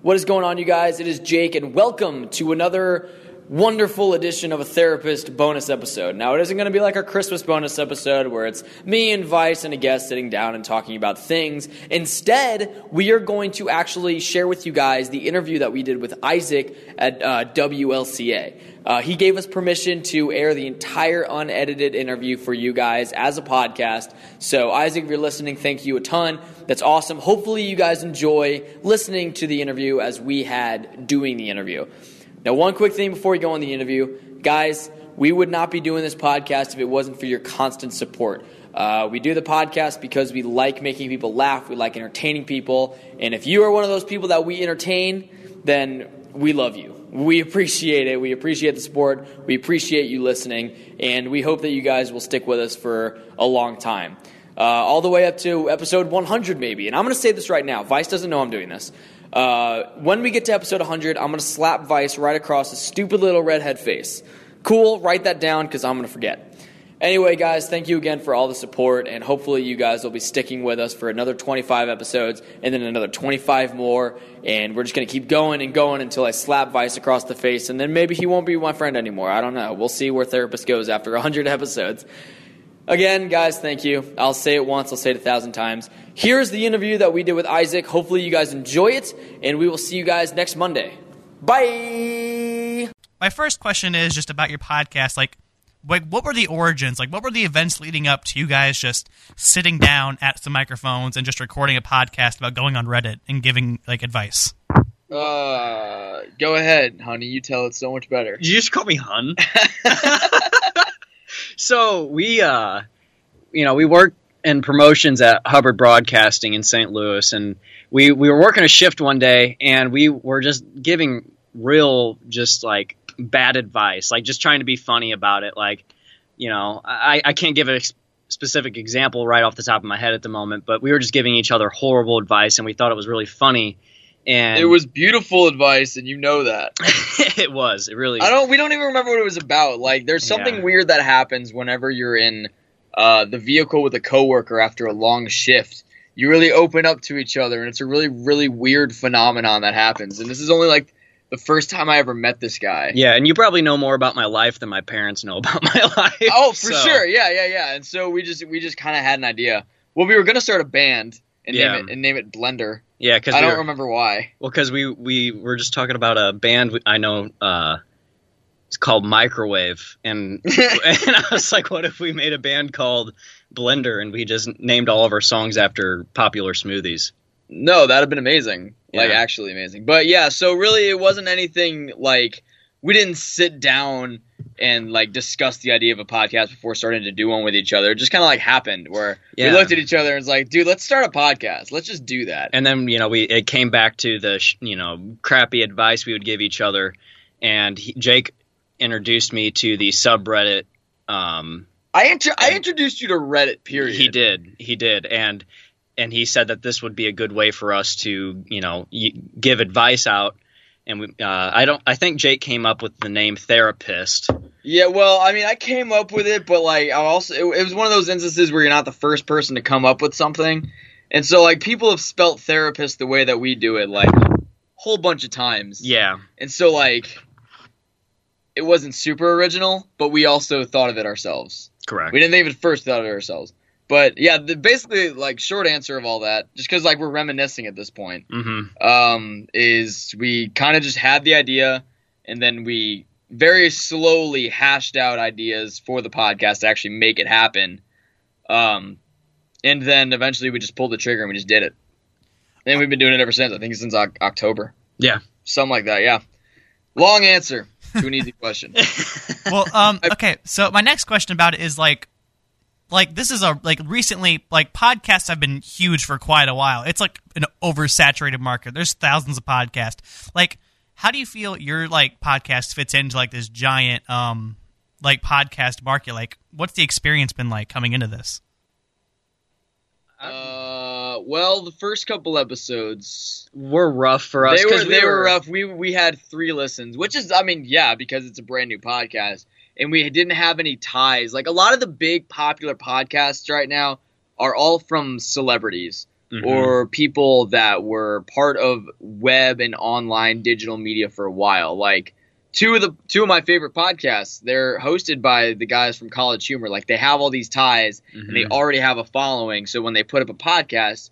What is going on, you guys? It is Jake, and welcome to another wonderful edition of a TheraPissed bonus episode. Now, it isn't going to be like our Christmas bonus episode where it's me and Vice and a guest sitting down and talking about things. Instead, we are going to actually share with you guys the interview that we did with Isaac at uh, WLCA. Uh, he gave us permission to air the entire unedited interview for you guys as a podcast. So, Isaac, if you're listening, thank you a ton. That's awesome. Hopefully, you guys enjoy listening to the interview as we had doing the interview. Now, one quick thing before we go on the interview, guys, we would not be doing this podcast if it wasn't for your constant support. Uh, we do the podcast because we like making people laugh, we like entertaining people, and if you are one of those people that we entertain, then we love you. We appreciate it. We appreciate the support. We appreciate you listening, and we hope that you guys will stick with us for a long time. Uh, all the way up to episode 100, maybe. And I'm going to say this right now. Vice doesn't know I'm doing this. Uh, when we get to episode 100, I'm going to slap Vice right across his stupid little redhead face. Cool, write that down because I'm going to forget. Anyway, guys, thank you again for all the support, and hopefully, you guys will be sticking with us for another 25 episodes and then another 25 more. And we're just going to keep going and going until I slap Vice across the face, and then maybe he won't be my friend anymore. I don't know. We'll see where TheraPissed goes after 100 episodes. Again, guys, thank you. I'll say it once, I'll say it a thousand times. Here's the interview that we did with Isaac. Hopefully, you guys enjoy it, and we will see you guys next Monday. Bye! My first question is just about your podcast. Like, like what were the origins? Like, what were the events leading up to you guys just sitting down at some microphones and just recording a podcast about going on Reddit and giving like advice? Uh, go ahead, honey. You tell it so much better. Did you just call me hun? so we, uh, you know, we work in promotions at Hubbard Broadcasting in St. Louis, and we we were working a shift one day, and we were just giving real, just like bad advice, like just trying to be funny about it. Like, you know, I, I can't give a specific example right off the top of my head at the moment, but we were just giving each other horrible advice, and we thought it was really funny. And It was beautiful advice, and you know that. it was. It really. I don't. We don't even remember what it was about. Like, there's something Yeah. weird that happens whenever you're in uh, the vehicle with a coworker after a long shift. You really open up to each other, and it's a really, really weird phenomenon that happens. And this is only like the first time I ever met this guy. Yeah, and you probably know more about my life than my parents know about my life. Oh, for so- sure. Yeah, yeah, yeah. And so we just we just kind of had an idea. Well, we were gonna start a band and Yeah. name it and name it Blender. Yeah, because I we don't were, remember why. well, because we we were just talking about a band I know. Uh, it's called Microwave, and and I was like, what if we made a band called Blender, and we just named all of our songs after popular smoothies? No, that'd have been amazing. Like actually amazing. But yeah, so really it wasn't anything like we didn't sit down and like discuss the idea of a podcast before starting to do one with each other. It just kind of like happened where Yeah. we looked at each other and was like, dude, let's start a podcast. Let's just do that. And then you know we it came back to the sh- you know crappy advice we would give each other, and he, Jake introduced me to the subreddit. Um, I intro- I introduced you to Reddit. Period. He did. He did. And and he said that this would be a good way for us to, you know, y- give advice out. And we, uh, I don't. I think Jake came up with the name TheraPissed. Yeah, well, I mean, I came up with it, but like, I also it, it was one of those instances where you're not the first person to come up with something, and so like people have spelt TheraPissed the way that we do it, like a whole bunch of times. Yeah. and so like, it wasn't super original, but we also thought of it ourselves. Correct. We didn't even first thought of it ourselves, but yeah, the, basically, like, short answer of all that, just because like we're reminiscing at this point Mm-hmm. um, is we kind of just had the idea and then we very slowly hashed out ideas for the podcast to actually make it happen. Um, and then eventually we just pulled the trigger and we just did it. And we've been doing it ever since. I think since Oc- October. Yeah. Something like that, yeah. Long answer to an easy question. well, um, okay. So my next question about it is like, like this is a like recently like podcasts have been huge for quite a while. It's like an oversaturated market. There's thousands of podcasts. Like, how do you feel your like podcast fits into like this giant um like podcast market? Like, what's the experience been like coming into this? Uh, well, the first couple episodes We're rough for us. they were 'cause we they were rough. We we had three listens, which is I mean yeah because it's a brand new podcast and we didn't have any ties. Like a lot of the big popular podcasts right now are all from celebrities. Mhm. or people that were part of web and online digital media for a while. Like two of the two of my favorite podcasts, they're hosted by the guys from College Humor. Like they have all these ties and they Mhm. already have a following. So when they put up a podcast,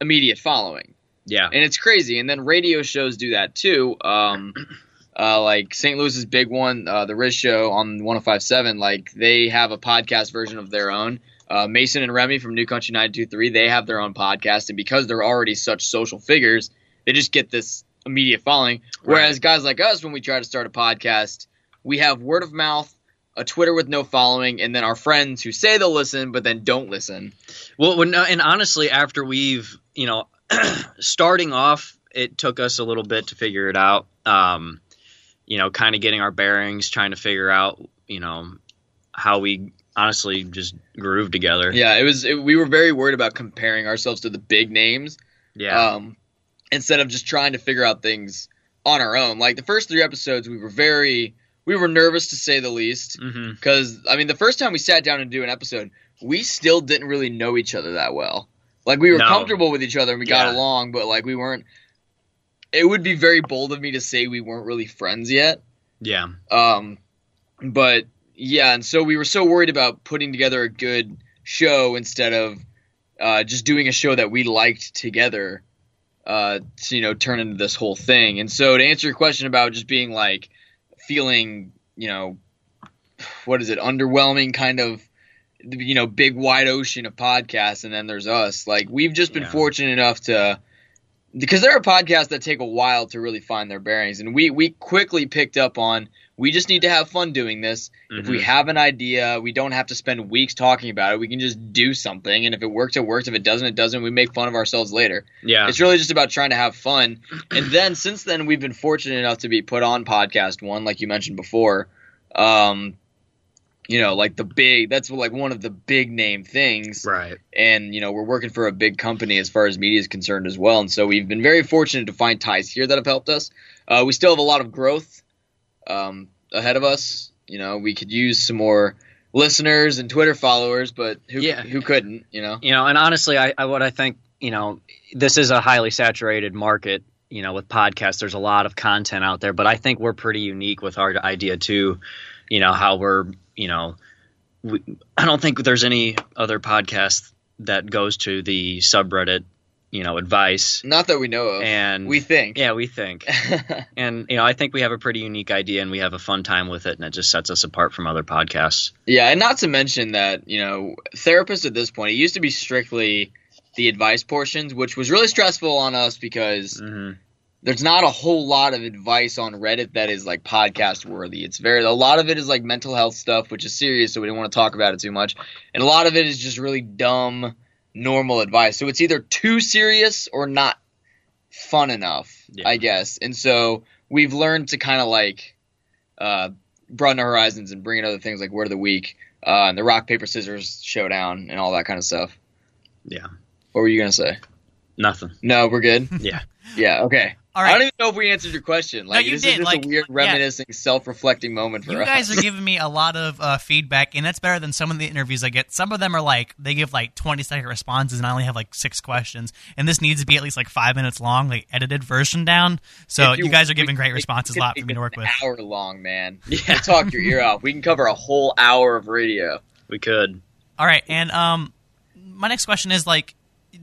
immediate following yeah, and it's crazy. And then radio shows do that too. Um, uh, like St. Louis's big one, uh, the Rizz Show on 105.7. Like they have a podcast version of their own. Uh, Mason and Remy from New Country 923, they have their own podcast, and because they're already such social figures, they just get this immediate following. Whereas guys like us, when we try to start a podcast, we have word of mouth, a Twitter with no following, and then our friends who say they'll listen but then don't listen. Well, when, and honestly, after we've, you know, starting off, it took us a little bit to figure it out. Um, you know, kind of getting our bearings, trying to figure out, you know, how we honestly just grooved together. Yeah, it was. It, we were very worried about comparing ourselves to the big names. Yeah. um, instead of just trying to figure out things on our own. Like the first three episodes, we were very, we were nervous to say the least. Because I mean, the first time we sat down to do an episode, we still didn't really know each other that well. Like we were No. comfortable with each other and we got along, but like we weren't. It would be very bold of me to say we weren't really friends yet. Yeah. Um, but yeah, and so we were so worried about putting together a good show instead of uh, just doing a show that we liked together uh, to you know turn into this whole thing. And so to answer your question about just being like feeling you know what is it underwhelming kind of you know big wide ocean of podcasts and then there's us like we've just been Yeah. fortunate enough to because there are podcasts that take a while to really find their bearings and we we quickly picked up on we just need to have fun doing this if we Mhm. have an idea we don't have to spend weeks talking about it we can just do something and if it works it works if it doesn't it doesn't we make fun of ourselves later Yeah. it's really just about trying to have fun. And then since then, we've been fortunate enough to be put on podcast one, like you mentioned before. Um, you know, like the big, that's like one of the big name things. right. And, you know, we're working for a big company as far as media is concerned as well. And so we've been very fortunate to find ties here that have helped us. Uh, we still have a lot of growth um, ahead of us. You know, we could use some more listeners and Twitter followers, but who, Yeah. who couldn't, you know? You know, and honestly, I, I what I think, you know, this is a highly saturated market. You know, with podcasts, there's a lot of content out there, but I think we're pretty unique with our idea too. You know how we're, you know, we, I don't think there's any other podcast that goes to the subreddit, you know, advice. Not that we know of. And we think. yeah, we think, and you know, I think we have a pretty unique idea, and we have a fun time with it, and it just sets us apart from other podcasts. Yeah, and not to mention that, you know, therapists at this point, it used to be strictly the advice portions, which was really stressful on us because hmm there's not a whole lot of advice on Reddit that is like podcast worthy. It's very, a lot of it is like mental health stuff, which is serious, so we don't want to talk about it too much. And a lot of it is just really dumb, normal advice. So it's either too serious or not fun enough, Yeah. I guess. And so we've learned to kind of like, uh, broaden our horizons and bring in other things like Word of the Week, uh, and the rock, paper, scissors showdown and all that kind of stuff. Yeah, What were you going to say? nothing. No, we're good. Yeah. Yeah, okay. All I don't even know if we answered your question. Like you this did, is just like, a weird, yeah. reminiscing, self-reflecting moment for You us. You guys are giving me a lot of uh, feedback, and that's better than some of the interviews I get. Some of them are like they give like twenty second responses, and I only have like six questions. And this needs to be at least like five minutes long, like edited version down. So If you, guys are we giving great responses. we A lot for me to work an with. Hour long, man. Yeah. You talk your ear off. We can cover a whole hour of radio. We could. All right, and um, my next question is like,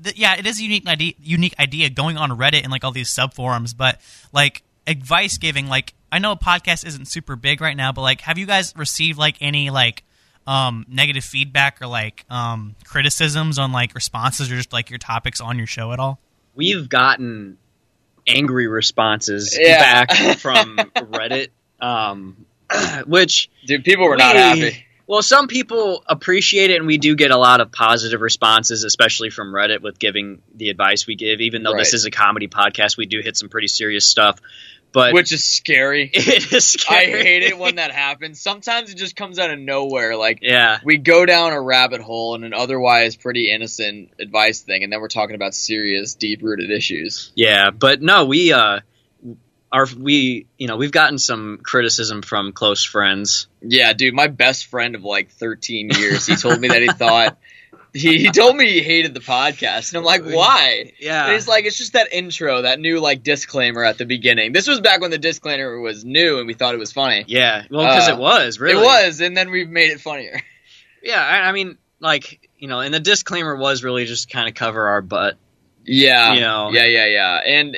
th- yeah, it is a unique idea, unique idea going on Reddit and like all these sub forums, but like advice giving, like I know a podcast isn't super big right now, but like, have you guys received like any like um negative feedback or like um criticisms on like responses or just like your topics on your show at all? we've gotten angry responses Yeah. back from Reddit, um, which Dude, people were not happy. Well, some people appreciate it, and we do get a lot of positive responses, especially from Reddit with giving the advice we give. Even though this is a comedy podcast, we do hit some pretty serious stuff. But Which is scary. it is I scary. hate it when that happens. Sometimes it just comes out of nowhere. Like Yeah, we go down a rabbit hole in an otherwise pretty innocent advice thing, and then we're talking about serious, deep-rooted issues. yeah, but no, we uh, are we you know we've gotten some criticism from close friends. Yeah, dude, my best friend of like 13 years, he told me that he thought he, he told me he hated the podcast, and I'm like, why? Yeah. And he's like, it's just that intro, that new like disclaimer at the beginning. This was back when the disclaimer was new, and we thought it was funny. yeah. Well, because Uh, it was really. It was, and then we've made it funnier. Yeah. I, I mean, like you know, and the disclaimer was really just kind of cover our butt. Yeah, You know. yeah, yeah, yeah, and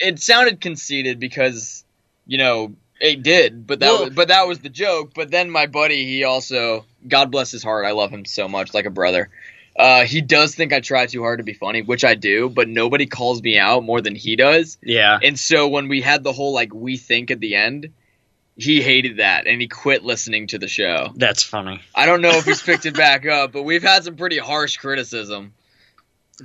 it, it sounded conceited because you know it did, but that Well- was, but that was the joke. But then my buddy, he also, God bless his heart, I love him so much, like a brother. Uh, he does think I try too hard to be funny, which I do, but nobody calls me out more than he does. Yeah. And so when we had the whole like we think at the end, he hated that and he quit listening to the show. That's funny. I don't know if he's picked it back up, but we've had some pretty harsh criticism.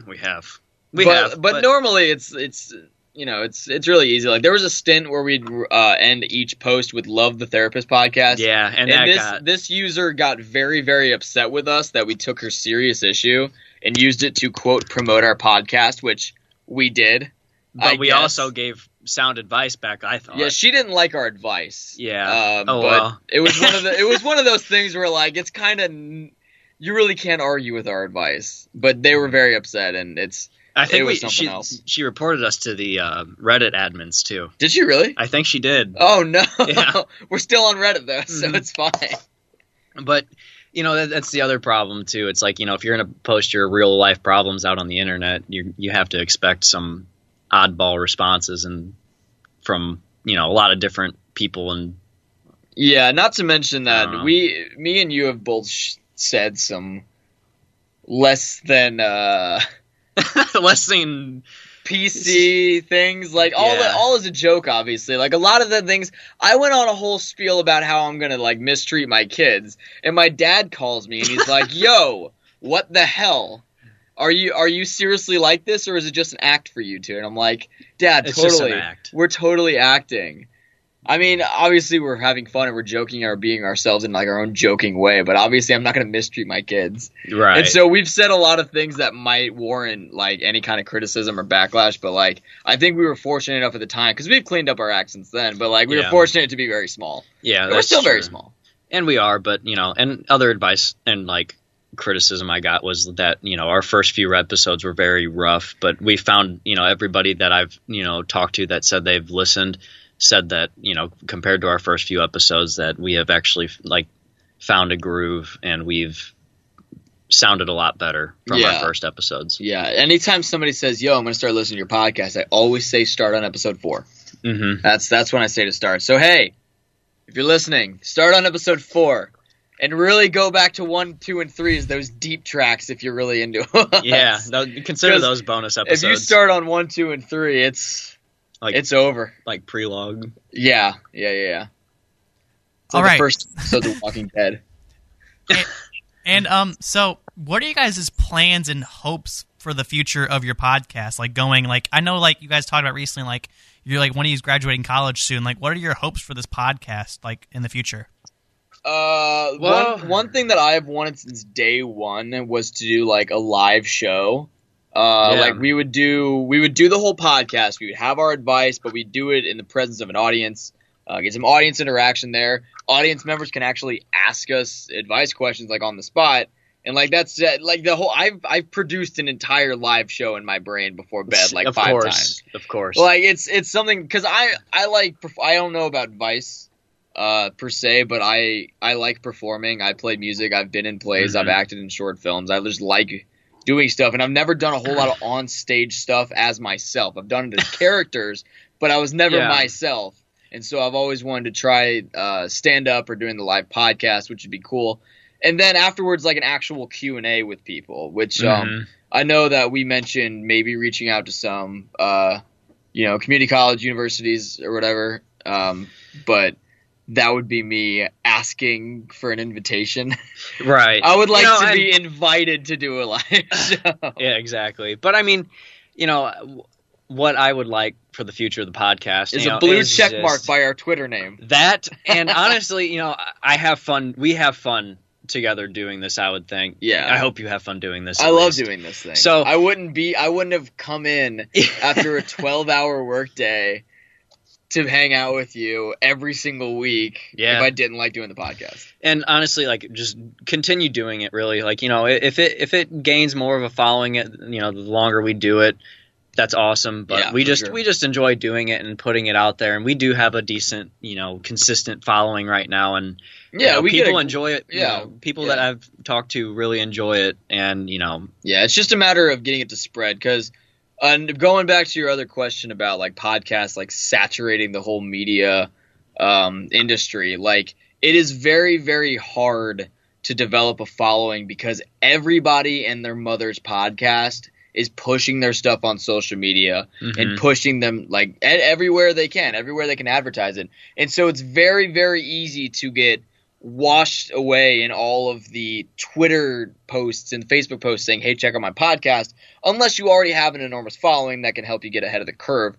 We have. We but, have. but, normally it's it's you know it's it's really easy. Like there was a stint where we'd uh, end each post with "Love the TheraPissed" podcast. Yeah, and, And, this got. this user got very very upset with us that we took her serious issue and used it to quote promote our podcast, which we did. but I we guess. also gave sound advice back. I thought. Yeah, she didn't like our advice. Yeah. Um, Oh, but well. it was one of the it was one of those things where like it's kind of you really can't argue with our advice, but they were very upset, and it's I think we, she, else. she reported us to the uh, Reddit admins too. did she really? I think she did. Oh no, Yeah. we're still on Reddit though, so Mhm. it's fine. But you know that, that's the other problem too. It's like you know if you're gonna post your real life problems out on the internet, you you have to expect some oddball responses and from you know a lot of different people and Yeah, not to mention that we, me and you have both sh- said some less than uh, less than PC things. Like all Yeah. the, all is a joke, obviously. Like a lot of the things, I went on a whole spiel about how I'm gonna like mistreat my kids, and my dad calls me and he's like, "Yo, what the hell?" Are you are you seriously like this, or is it just an act for you two? And I'm like, Dad, It's just totally. an act. We're totally acting. I mean, obviously we're having fun and we're joking or being ourselves in like our own joking way, but obviously I'm not going to mistreat my kids. right. And so we've said a lot of things that might warrant like any kind of criticism or backlash, but like I think we were fortunate enough at the time because we've cleaned up our act since then. But like we were fortunate to be very small. yeah, we're still very small. and we are but you know and other advice and like criticism i got was that you know our first few episodes were very rough but we found you know everybody that i've you know talked to that said they've listened said that you know compared to our first few episodes that we have actually like found a groove and we've sounded a lot better from Yeah. our first episodes Yeah. Anytime somebody says, "Yo, I'm going to start listening to your podcast," I always say start on episode four. mm-hmm. That's that's when I say to start. So hey, if you're listening, start on episode four. And really go back to one, two, and three is those deep tracks if you're really into it. yeah consider those bonus episodes. If you start on one, two, and three, it's like it's over. like prelogue Yeah, yeah, yeah, yeah. It's All like right. the first episode of Walking Dead. And um, so what are you guys' plans and hopes for the future of your podcast? Like going, like I know, like you guys talked about recently, like you're like one of you's graduating college soon. Like, what are your hopes for this podcast, like in the future? Uh, Well- one one thing that I've wanted since day one was to do like a live show. Uh, Yeah. like we would do, we would do the whole podcast. We would have our advice, but we'd do it in the presence of an audience. Uh, get some audience interaction there. Audience members can actually ask us advice questions like on the spot, and like that's uh, like the whole. I've I've produced an entire live show in my brain before bed like of five course times. of course Like it's it's something because I I like I don't know about Vice uh per se, but I I like performing. I play music. I've been in plays. Mhm. I've acted in short films. I just like doing stuff, and I've never done a whole lot of on stage stuff as myself. I've done it as characters, but I was never Yeah. myself. And so I've always wanted to try uh, stand up or doing the live podcast, which would be cool. And then afterwards, like an actual Q and A with people, which um, Mhm. I know that we mentioned maybe reaching out to some, uh, you know, community college, universities, or whatever. Um, but that would be me asking for an invitation. right I would like You know, to and- be invited to do a live show. Yeah, exactly. But I mean, you know, what I would like for the future of the podcast Is a know, blue is check just mark by our Twitter name. that. And honestly, you know, I- I have fun. We have fun together doing this. I would think. Yeah. I hope you have fun doing this. I love least. doing this thing. So- I wouldn't be. I wouldn't have come in after a twelve-hour workday to hang out with you every single week Yeah. if I didn't like doing the podcast. and honestly like just continue doing it really like you know if it if it gains more of a following it you know the longer we do it that's awesome but Yeah, we just sure. we just enjoy doing it and putting it out there and we do have a decent you know consistent following right now and you Yeah, know, we people a, enjoy it you yeah, know, people yeah. that i've talked to really enjoy it and you know Yeah, it's just a matter of getting it to spread because, and going back to your other question about like podcasts, like saturating the whole media um, industry, like it is very, very hard to develop a following because everybody and their mother's podcast is pushing their stuff on social media and mhm. pushing them like everywhere they can, everywhere they can advertise it. And so it's very, very easy to get washed away in all of the Twitter posts and Facebook posts saying, "Hey, check out my podcast," unless you already have an enormous following that can help you get ahead of the curve.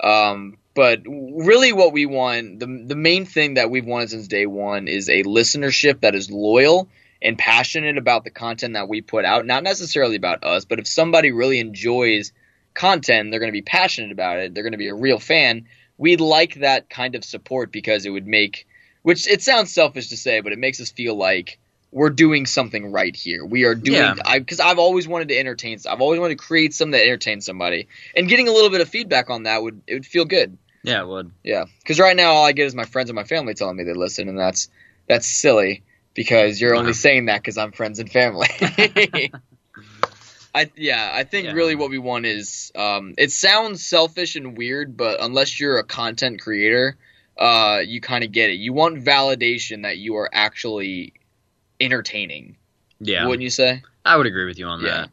Um, but really, what we want, the the main thing that we've wanted since day one, is a listenership that is loyal and passionate about the content that we put out. Not necessarily about us, but if somebody really enjoys content, they're going to be passionate about it. They're going to be a real fan. We'd like that kind of support because it would make, which it sounds selfish to say, but it makes us feel like we're doing something right here. We are doing, Yeah. I because I've always wanted to entertain. I've always wanted to create something that entertains somebody, and getting a little bit of feedback on that would it would feel good. yeah it would Yeah, because right now all I get is my friends and my family telling me they listen, and that's that's silly because you're only saying that because I'm friends and family. I yeah, I think Yeah. really what we want is um, it sounds selfish and weird, but unless you're a content creator, uh, you kind of get it. You want validation that you are actually entertaining. yeah Wouldn't you say? i would agree with you on Yeah. that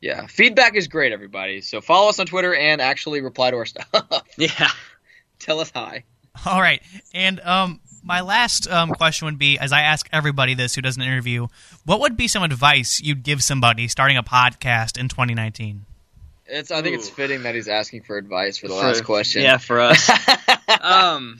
Yeah, feedback is great, everybody. So follow us on Twitter and actually reply to our stuff. yeah Tell us hi. All right, and um, my last um, question would be, as I ask everybody this who does an interview, what would be some advice you'd give somebody starting a podcast in 2019? It's. I think it's fitting that he's asking for advice for the For- last question. yeah for us um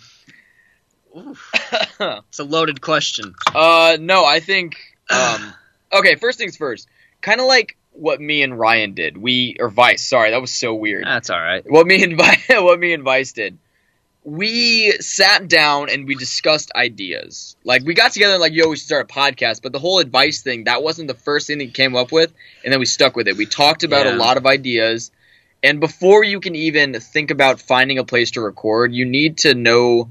it's a loaded question uh, no, I think. Um, okay, first things first. Kind of like what me and Ryan did. We or Vice. Sorry, that was so weird. that's all right What me and Vi- what me and Vice did. We sat down and we discussed ideas. Like we got together and like, yo, we should start a podcast. But the whole advice thing, that wasn't the first thing that came up with, and then we stuck with it. We talked about Yeah. a lot of ideas, and before you can even think about finding a place to record, you need to know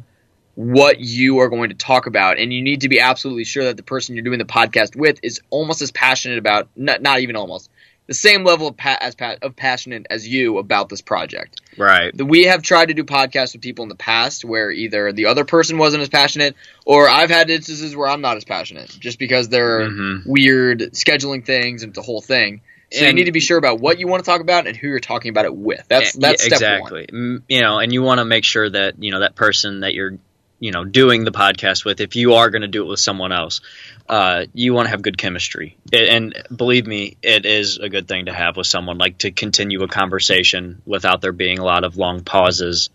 what you are going to talk about, and you need to be absolutely sure that the person you're doing the podcast with is almost as passionate about, not, not even almost, the same level of, pa- as pa- of passionate as you about this project. right We have tried to do podcasts with people in the past where either the other person wasn't as passionate, or I've had instances where I'm not as passionate, just because there are Mhm. weird scheduling things and the whole thing. So you need to be sure about what you want to talk about and who you're talking about it with. That's Yeah, that's step one. exactly Mm, you know and you want to make sure that you know that person that you're you know doing the podcast with if you are going to do it with someone else uh, you want to have good chemistry and believe me it is a good thing to have with someone like to continue a conversation without there being a lot of long pauses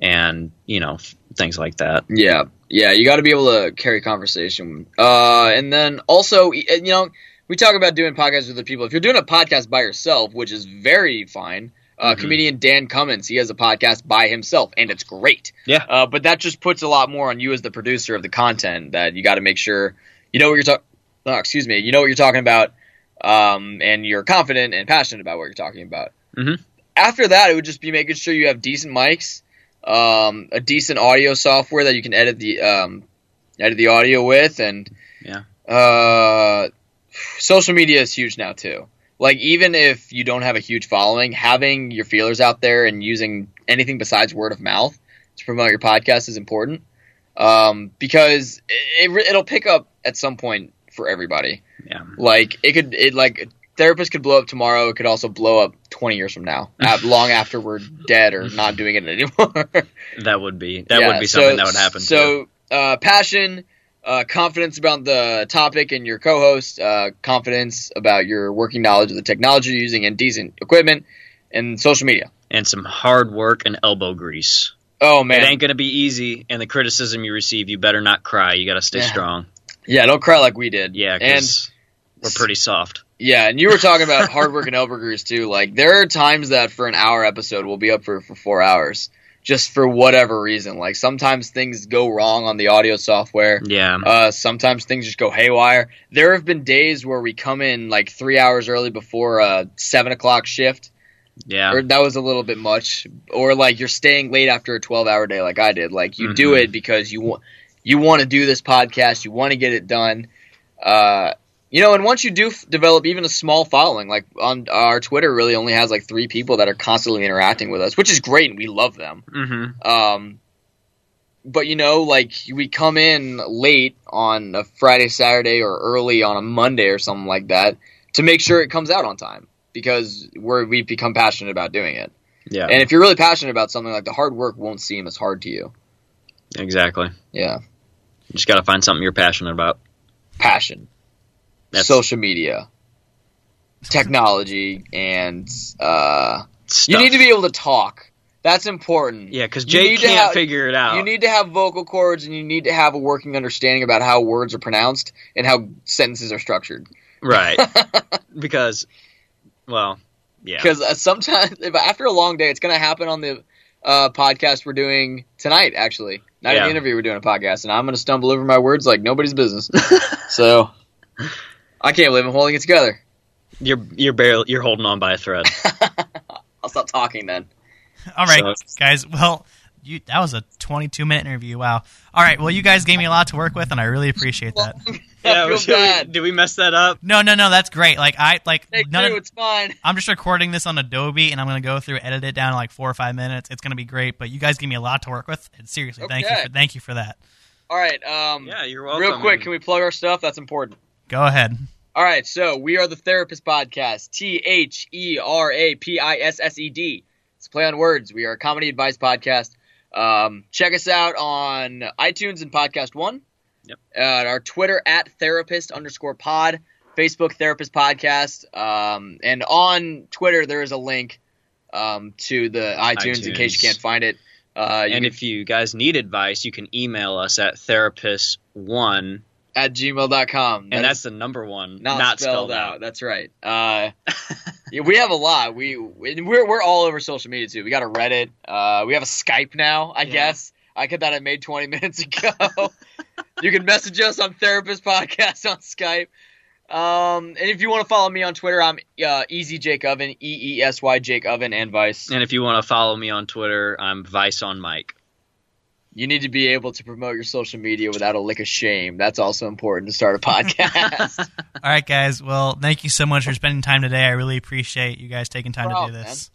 and you know things like that Yeah, yeah, you got to be able to carry conversation. Uh, and then also, you know, we talk about doing podcasts with other people. If you're doing a podcast by yourself, which is very fine, uh, Mhm. comedian Dan Cummins, he has a podcast by himself, and it's great. Yeah. Uh, but that just puts a lot more on you as the producer of the content. That you got to make sure you know what you're talking. Oh, excuse me, you know what you're talking about, um, and you're confident and passionate about what you're talking about. Mhm. After that, it would just be making sure you have decent mics um, a decent audio software that you can edit the um, edit the audio with, and Yeah. uh, social media is huge now too. Like even if you don't have a huge following, having your feelers out there and using anything besides word of mouth to promote your podcast is important um, because it, it, it'll pick up at some point for everybody. yeah Like it could, it like TheraPissed could blow up tomorrow. It could also blow up twenty years from now, long after we're dead or not doing it anymore. that would be that Yeah, would be something so- that would happen. So, uh, passion, uh, confidence about the topic and your co-host, uh, confidence about your working knowledge of the technology you're using and decent equipment, and social media. and some hard work and elbow grease Oh man, it ain't gonna be easy and the criticism you receive you better not cry you gotta stay Yeah. strong yeah, don't cry like we did. yeah and we're pretty soft yeah, and you were talking about hard work and elbow grease too. Like there are times that for an hour episode we'll be up for for four hours. Just for whatever reason. Like sometimes things go wrong on the audio software. Yeah. Uh, sometimes things just go haywire. There have been days where we come in like three hours early before a seven o'clock shift, Yeah. or that was a little bit much. Or like you're staying late after a twelve hour day, like I did. Like you do Mhm. it because you want you want to do this podcast, you want to get it done. Uh, you know, and once you do f- develop even a small following, like on our Twitter, really only has like three people that are constantly interacting with us, which is great, and we love them. Mm-hmm. Um, but you know, like we come in late on a Friday, Saturday, or early on a Monday or something like that to make sure it comes out on time because we're we've become passionate about doing it. Yeah. And if you're really passionate about something, like the hard work won't seem as hard to you. exactly. Yeah, You just got to find something you're passionate about. passion, That's social media, technology, and uh, you need to be able to talk. That's important. Yeah, because you Jake need to can't have- figure it out. You need to have vocal cords and you need to have a working understanding about how words are pronounced and how sentences are structured. right. because, well, yeah. Because uh, sometimes, if after a long day, it's going to happen on the uh, podcast we're doing tonight, actually. Not Yeah. an interview, we're doing a podcast, and I'm going to stumble over my words like nobody's business. so, I can't believe I'm holding it together. You're you're barely you're holding on by a thread. I'll stop talking then. All right, So- guys. Well, you, that was a 22 minute interview. Wow. All right. Well, you guys gave me a lot to work with, and I really appreciate that. I feel should we- did we mess that up? No, no, no. That's great. Like I like Take none two, of, it's fine. I'm just recording this on Adobe, and I'm going to go through, edit it down in like four or five minutes. It's going to be great. But you guys gave me a lot to work with. And seriously, thank you. For, thank you for that. All right. Um, Yeah, you're welcome. real quick, can we plug our stuff? That's important. Go ahead. All right, so we are the TheraPissed Podcast. T H E R A P I S S E D. It's a play on words. We are a comedy advice podcast. Um, check us out on iTunes and Podcast One. Yep. Uh, our Twitter at TheraPissed underscore pod. Facebook TheraPissed Podcast. Um, and on Twitter, there is a link um, to the iTunes, in case you can't find it. Uh, And can- if you guys need advice, you can email us at therapissed1, at gmail.com. and that's the number one, not, spelled, out. That's right. Uh, yeah, we have a lot. We we're we're all over social media too. We got a Reddit. Uh, we have a Skype now. I Yeah. guess I could that I made 20 minutes ago. you can message us on TheraPissed Podcast on Skype. Um, and if you want to follow me on Twitter, I'm uh, Easy Jake Oven, E E S Y Jake Oven, and Vice. And if you want to follow me on Twitter, I'm Vice on Mic. You need to be able to promote your social media without a lick of shame. That's also important to start a podcast. All right, guys. Well, thank you so much for spending time today. I really appreciate you guys taking time to oh, do problem, this.